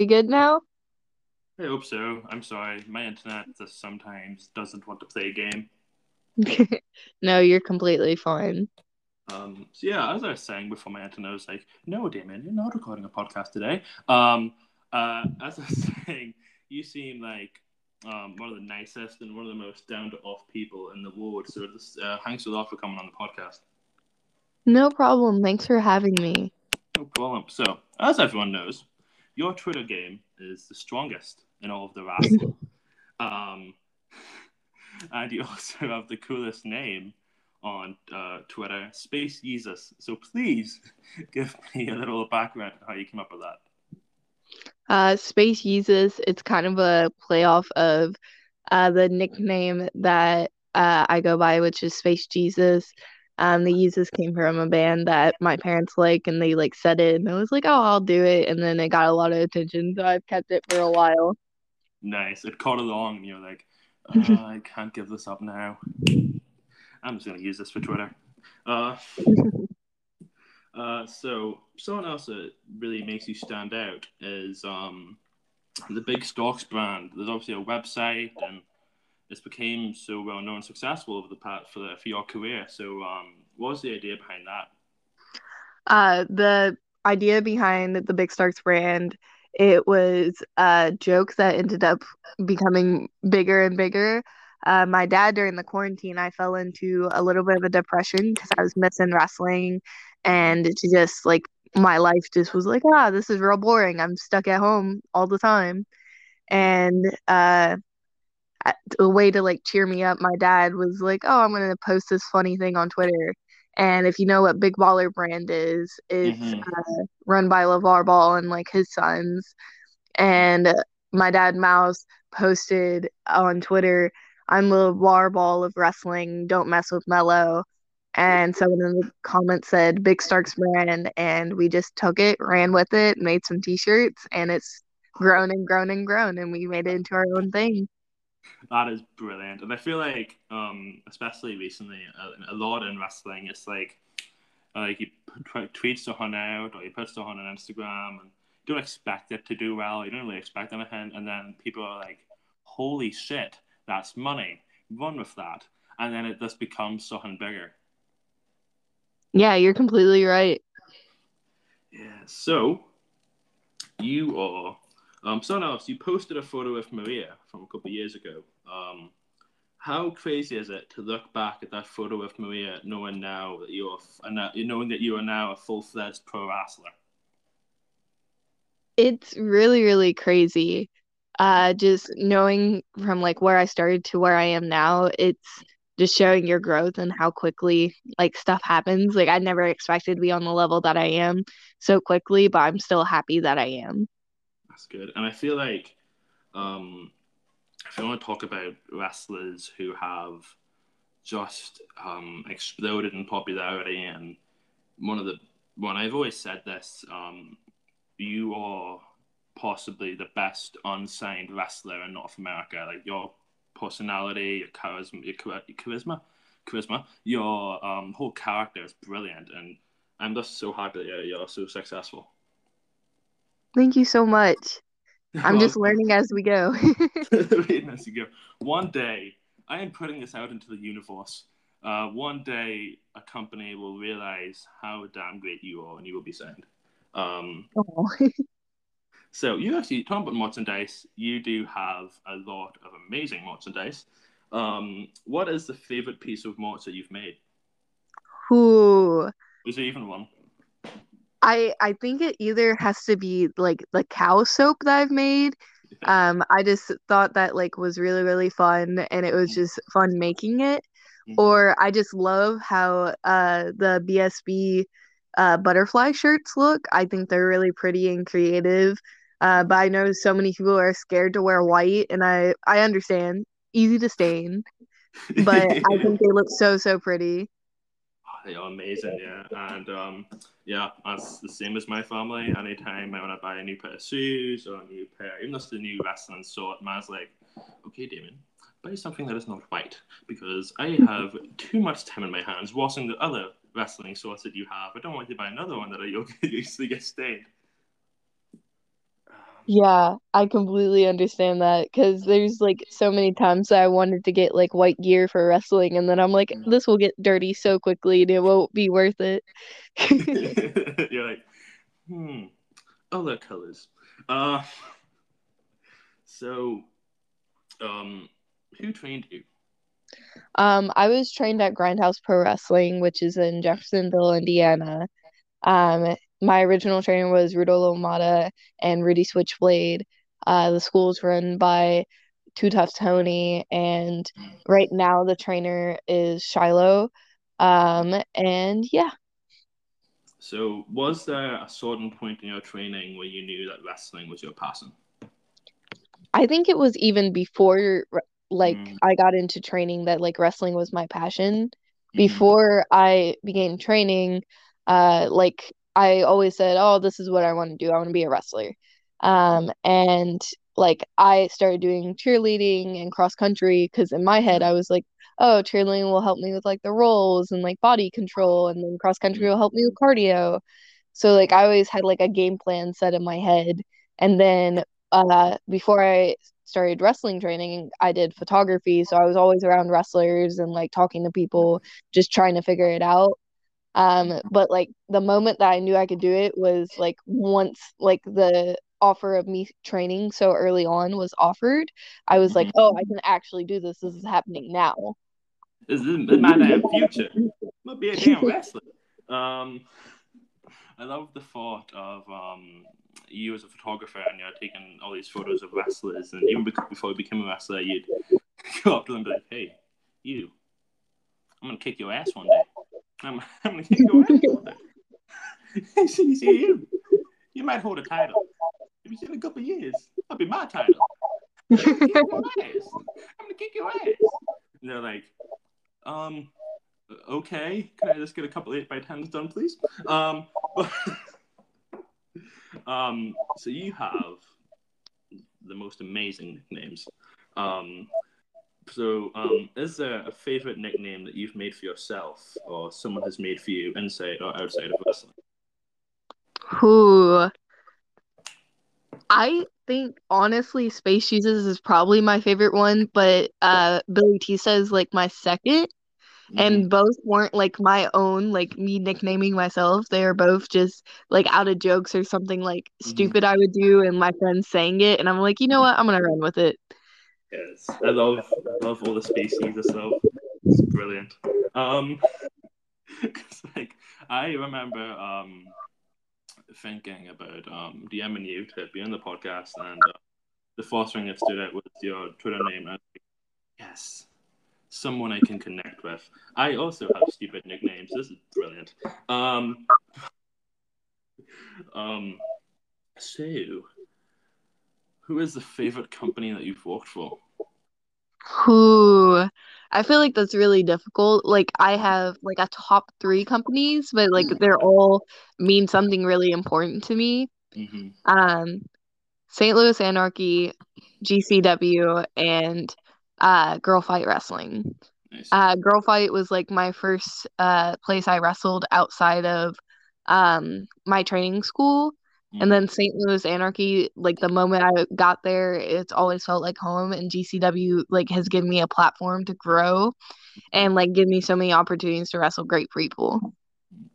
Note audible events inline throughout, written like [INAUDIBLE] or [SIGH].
we good now? I hope so. I'm sorry. My internet just sometimes doesn't want to play a game. [LAUGHS] no, you're completely fine. Um, so yeah, as I was saying before my internet was like, no, Damien, you're not recording a podcast today. Um, uh, as I was [LAUGHS] saying, you seem like um, one of the nicest and one of the most down to earth people in the world. So this, uh, thanks a lot for coming on the podcast. No problem. Thanks for having me. No problem. So, as everyone knows, your Twitter game is the strongest in all of the wrestling. um, [LAUGHS] and you also have the coolest name on uh, Twitter, Space Jesus. So please [LAUGHS] give me a little background on how you came up with that. Uh, Space Jesus, it's kind of a playoff of uh, the nickname that uh, I go by, which is Space Jesus. Um, the Jesus came from a band that my parents like, and they like said it, and I was like, "Oh, I'll do it," and then it got a lot of attention, so I've kept it for a while. Nice. It caught along, and you're like, oh, [LAUGHS] "I can't give this up now." I'm just gonna use this for Twitter. Uh, [LAUGHS] uh, so someone else that really makes you stand out is um, the Big Starkz brand. There's obviously a website and it's became so well known and successful over the past for, the, for your career. So, um, what was the idea behind that? Uh, the idea behind the Big Starkz brand it was a joke that ended up becoming bigger and bigger. Uh, my dad during the quarantine, I fell into a little bit of a depression because I was missing wrestling, and it just like my life just was like, ah, this is real boring. I'm stuck at home all the time, and uh, a way to like cheer me up, my dad was like, "Oh, I'm gonna post this funny thing on Twitter." And if you know what Big Baller Brand is, it's mm-hmm. uh, run by LeVar Ball and like his sons. And my dad Mouse posted on Twitter, "I'm LeVar Ball of wrestling. Don't mess with Mello." And someone in the comments said Big Starkz brand, and we just took it, ran with it, made some T-shirts, and it's grown and grown and grown, and we made it into our own thing. That is brilliant, and I feel like, um, especially recently, a, a lot in wrestling, it's like, uh, like you tweet someone out or you put someone on Instagram, and you don't expect it to do well. You don't really expect anything, and then people are like, "Holy shit, that's money! Run with that!" And then it just becomes something bigger. Yeah, you're completely right. Yeah. So you are um, someone else, you posted a photo of Maria from a couple of years ago. Um, how crazy is it to look back at that photo of Maria, knowing now that you're, knowing that you are now a full fledged pro wrestler? It's really, really crazy. Uh, just knowing from like where I started to where I am now, it's just showing your growth and how quickly like stuff happens. Like I never expected to be on the level that I am so quickly, but I'm still happy that I am. That's good. And I feel like um, if you want to talk about wrestlers who have just um, exploded in popularity, and one of the one I've always said this, um, you are possibly the best unsigned wrestler in North America. Like your personality, your charisma, your charisma, charisma, your um, whole character is brilliant, and I'm just so happy that you're so successful. Thank you so much. I'm just learning as we go. [LAUGHS] [LAUGHS] learning as you go. One day, I am putting this out into the universe. Uh, one day, a company will realize how damn great you are, and you will be signed. Um, oh. [LAUGHS] so you actually talking about merchandise. You do have a lot of amazing merchandise. Um, what is the favorite piece of merch that you've made? Ooh. Is there even one? I I think it either has to be like the cow soap that I've made. [LAUGHS] Um, I just thought that like was really really fun, and it was just fun making it. Mm-hmm. Or I just love how uh the BSB uh butterfly shirts look. I think they're really pretty and creative. Uh, but I know so many people are scared to wear white, and I I understand, easy to stain, but I [LAUGHS] think they look so so pretty they are amazing, yeah. And um, yeah, that's the same as my family. Anytime I want to buy a new pair of shoes or a new pair, even just a new wrestling sort, man's like, okay, Damon, buy something that is not white because I have too much time in my hands washing the other wrestling sorts that you have. I don't want you to buy another one that I [LAUGHS] usually get stained. Yeah, I completely understand that because there's like so many times that I wanted to get like white gear for wrestling, and then I'm like, this will get dirty so quickly and it won't be worth it. [LAUGHS] You're like, hmm, other colors. Uh, so, um, who trained you? Um, I was trained at Grindhouse Pro Wrestling, which is in Jeffersonville, Indiana. Um, my original trainer was Rudolo Mata and Rudy Switchblade. Uh, the school's run by Too Tough Tony, and right now the trainer is Shiloh. Um, and yeah. So, was there a certain point in your training where you knew that wrestling was your passion? I think it was even before like mm. I got into training that like wrestling was my passion. Mm. Before I began training, uh like I always said, "Oh, this is what I want to do. I want to be a wrestler." Um and like I started doing cheerleading and cross country because in my head I was like, "Oh, cheerleading will help me with like the rolls and like body control and then cross country will help me with cardio." So like I always had like a game plan set in my head. And then uh before I started wrestling training, I did photography. So I was always around wrestlers and like talking to people, just trying to figure it out. Um, but like the moment that I knew I could do it was like once like the offer of me training so early on was offered, I was like, oh, I can actually do this. This is happening now. This is my damn future. I'm gonna be a damn [LAUGHS] wrestler. Um, I love the thought of um, you as a photographer and you're taking all these photos of wrestlers, and even before you became a wrestler, you'd go up to them and be like, "Hey, you, I'm gonna kick your ass one day. I'm, [LAUGHS] I'm your ass one day." you you, you might hold a title. If you in a couple years, that'll be my title. I'm gonna kick your ass. I'm gonna kick your ass. They're like, um, okay, can I just get a couple eight by tens done, please? Um, [LAUGHS] um, so you have the most amazing nicknames. Um, so, um, is there a favorite nickname that you've made for yourself, or someone has made for you inside or outside of wrestling? Who? I think honestly, Space Jesus is probably my favorite one, but uh, Billy T says like my second and mm-hmm. both weren't like my own like me nicknaming myself they are both just like out of jokes or something like mm-hmm. stupid i would do and my friends saying it and i'm like you know what i'm gonna run with it yes i love love all the species and stuff it's brilliant um [LAUGHS] cause like i remember um thinking about um dming you to be on the podcast and uh, the first thing that stood out was your twitter name and yes someone I can connect with. I also have stupid nicknames. This is brilliant. Um, [LAUGHS] um, so, who is the favorite company that you've worked for? Who? I feel like that's really difficult. Like I have like a top three companies, but like they're all mean something really important to me. Mm-hmm. Um, St. Louis Anarchy, GCW, and uh, Girl Fight Wrestling. Nice. Uh, Girl Fight was like my first uh, place I wrestled outside of um, my training school. Mm. And then St. Louis Anarchy, like the moment I got there, it's always felt like home. And GCW like has given me a platform to grow and like give me so many opportunities to wrestle great people.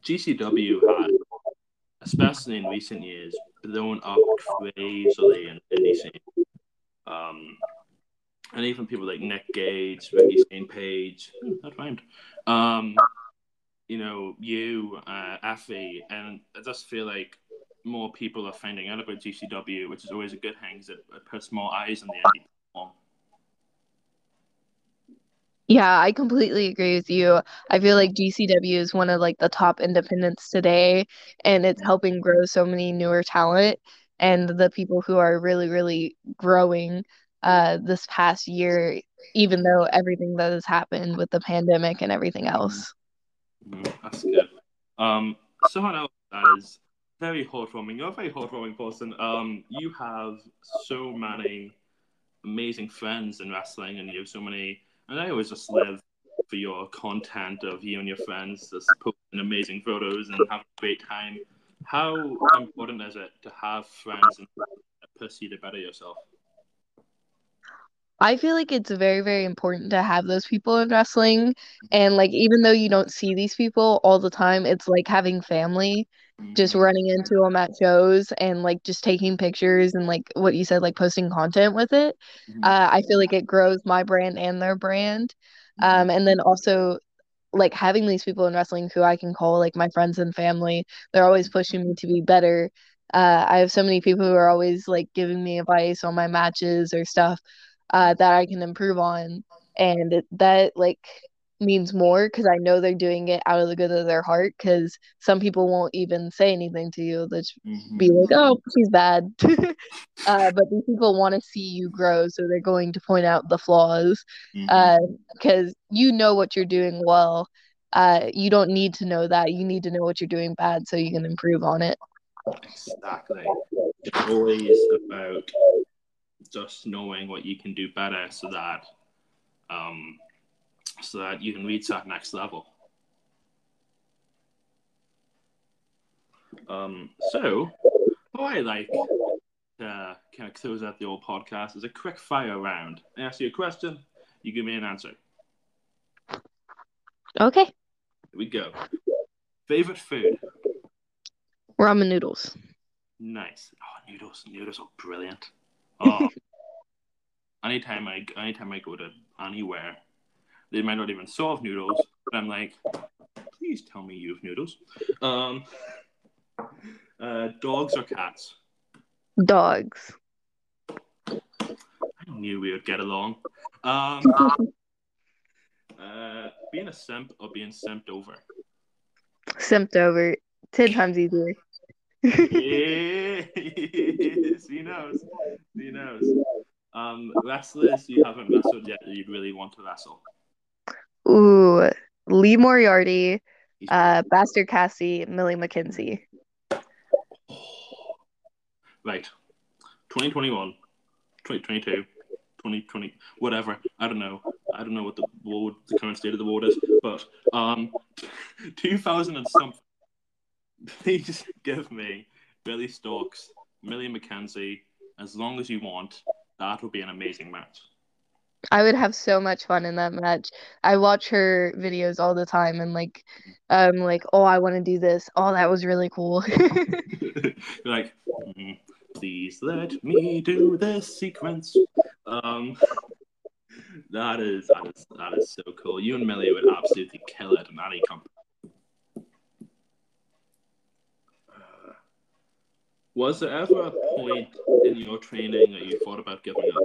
GCW had, especially in recent years, blown up crazily in indie scene. Um, and even people like Nick Gage, Ricky Shane Page, hmm, that rhymed. Um, you know, you, uh, Effy, and I just feel like more people are finding out about GCW, which is always a good thing because it, it puts more eyes on the indie platform. Yeah, I completely agree with you. I feel like GCW is one of like the top independents today, and it's helping grow so many newer talent and the people who are really, really growing uh, this past year, even though everything that has happened with the pandemic and everything else. Mm, that's good. Um, someone else that is very heartwarming. You're a very heartwarming person. Um, you have so many amazing friends in wrestling, and you have so many. And I always just live for your content of you and your friends just posting amazing photos and having a great time. How important is it to have friends and pursue to better yourself? I feel like it's very, very important to have those people in wrestling. And like, even though you don't see these people all the time, it's like having family, just Mhm, running into them at shows and like just taking pictures and like what you said, like posting content with it. mhm, Uh, I feel like it grows my brand and their brand. Um, and then also like having these people in wrestling who I can call like my friends and family, they're always pushing me to be better. Uh, I have so many people who are always like giving me advice on my matches or stuff uh, that I can improve on, and that like means more because I know they're doing it out of the good of their heart. Because some people won't even say anything to you; they'll just be like, "Oh, she's bad." [LAUGHS] Uh, but these people want to see you grow, so they're going to point out the flaws. mhm. Uh, because you know what you're doing well. Uh, you don't need to know that. You need to know what you're doing bad so you can improve on it. Exactly. It's always about just knowing what you can do better so that um so that you can reach that next level. Um so what I like to kind of close out the old podcast is a quick fire round. I ask you a question, you give me an answer. Okay. Here we go. Favorite food? Ramen noodles. Nice. Oh, noodles. Noodles are brilliant. Oh, [LAUGHS] anytime I anytime I go to anywhere, they might not even serve noodles, but I'm like, please tell me you have noodles. Um, uh, dogs or cats? Dogs. I knew we would get along. Um, uh, being a simp or being simped over? Simped over. Ten times easier. [LAUGHS] Yes, [LAUGHS] he knows. He knows. Um, wrestlers you haven't wrestled yet that you'd really want to wrestle. Ooh. Lee Moriarty, uh, Bastard Cassie, Millie McKenzie. Right. 2021, 2022, 2020, whatever. I don't know. I don't know what the world, the current state of the world is, but um, [LAUGHS] 2000 and something. Please [LAUGHS] give me Billie Starkz, Millie McKenzie, as long as you want. That would be an amazing match. I would have so much fun in that match. I watch her videos all the time and like um like oh I want to do this. Oh that was really cool. [LAUGHS] [LAUGHS] Like, "Mm, please let me do this sequence. Um, [LAUGHS] that is that is that is so cool. You and Millie would absolutely kill it in any company. Was there ever a point in your training that you thought about giving up?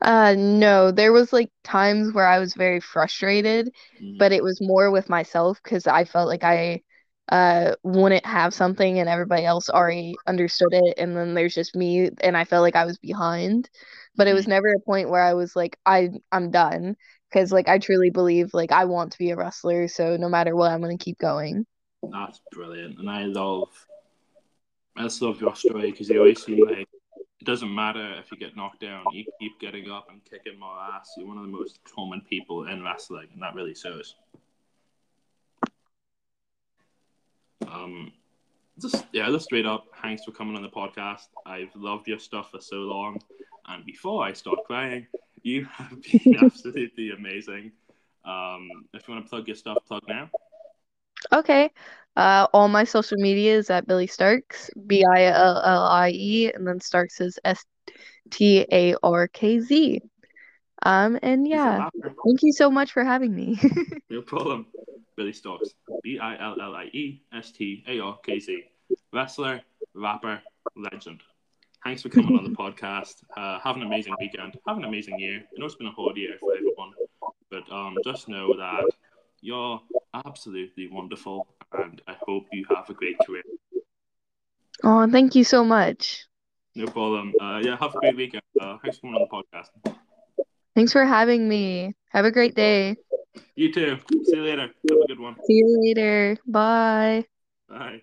Uh no, there was like times where I was very frustrated, Mhm. but it was more with myself because I felt like I uh wouldn't have something and everybody else already understood it and then there's just me and I felt like I was behind. But it was never a point where I was like I I'm done because like I truly believe like I want to be a wrestler, so no matter what I'm gonna keep going. That's brilliant, and I love, I just love your story because you always seem like it doesn't matter if you get knocked down, you keep getting up and kicking more ass. You're one of the most common people in wrestling, and that really shows. Um, just yeah, just straight up, thanks for coming on the podcast. I've loved your stuff for so long, and before I start crying, you have been [LAUGHS] absolutely amazing. Um, if you want to plug your stuff, plug now. Okay. Uh, all my social media is at Billie Starkz, B I L L I E, and then Starkz is S T A R K Z. Um, and yeah, thank you so much for having me. [LAUGHS] No problem. Billie Starkz, B I L L I E S T A R K Z. Wrestler, rapper, legend. Thanks for coming on the podcast. Uh, have an amazing weekend. Have an amazing year. I know it's been a hard year for everyone, but um, just know that you're absolutely wonderful, and I hope you have a great career. Oh, thank you so much. No problem. Uh, yeah, have a great weekend. Uh, thanks for coming on the podcast. Thanks for having me. Have a great day. You too. See you later. Have a good one. See you later. Bye. Bye.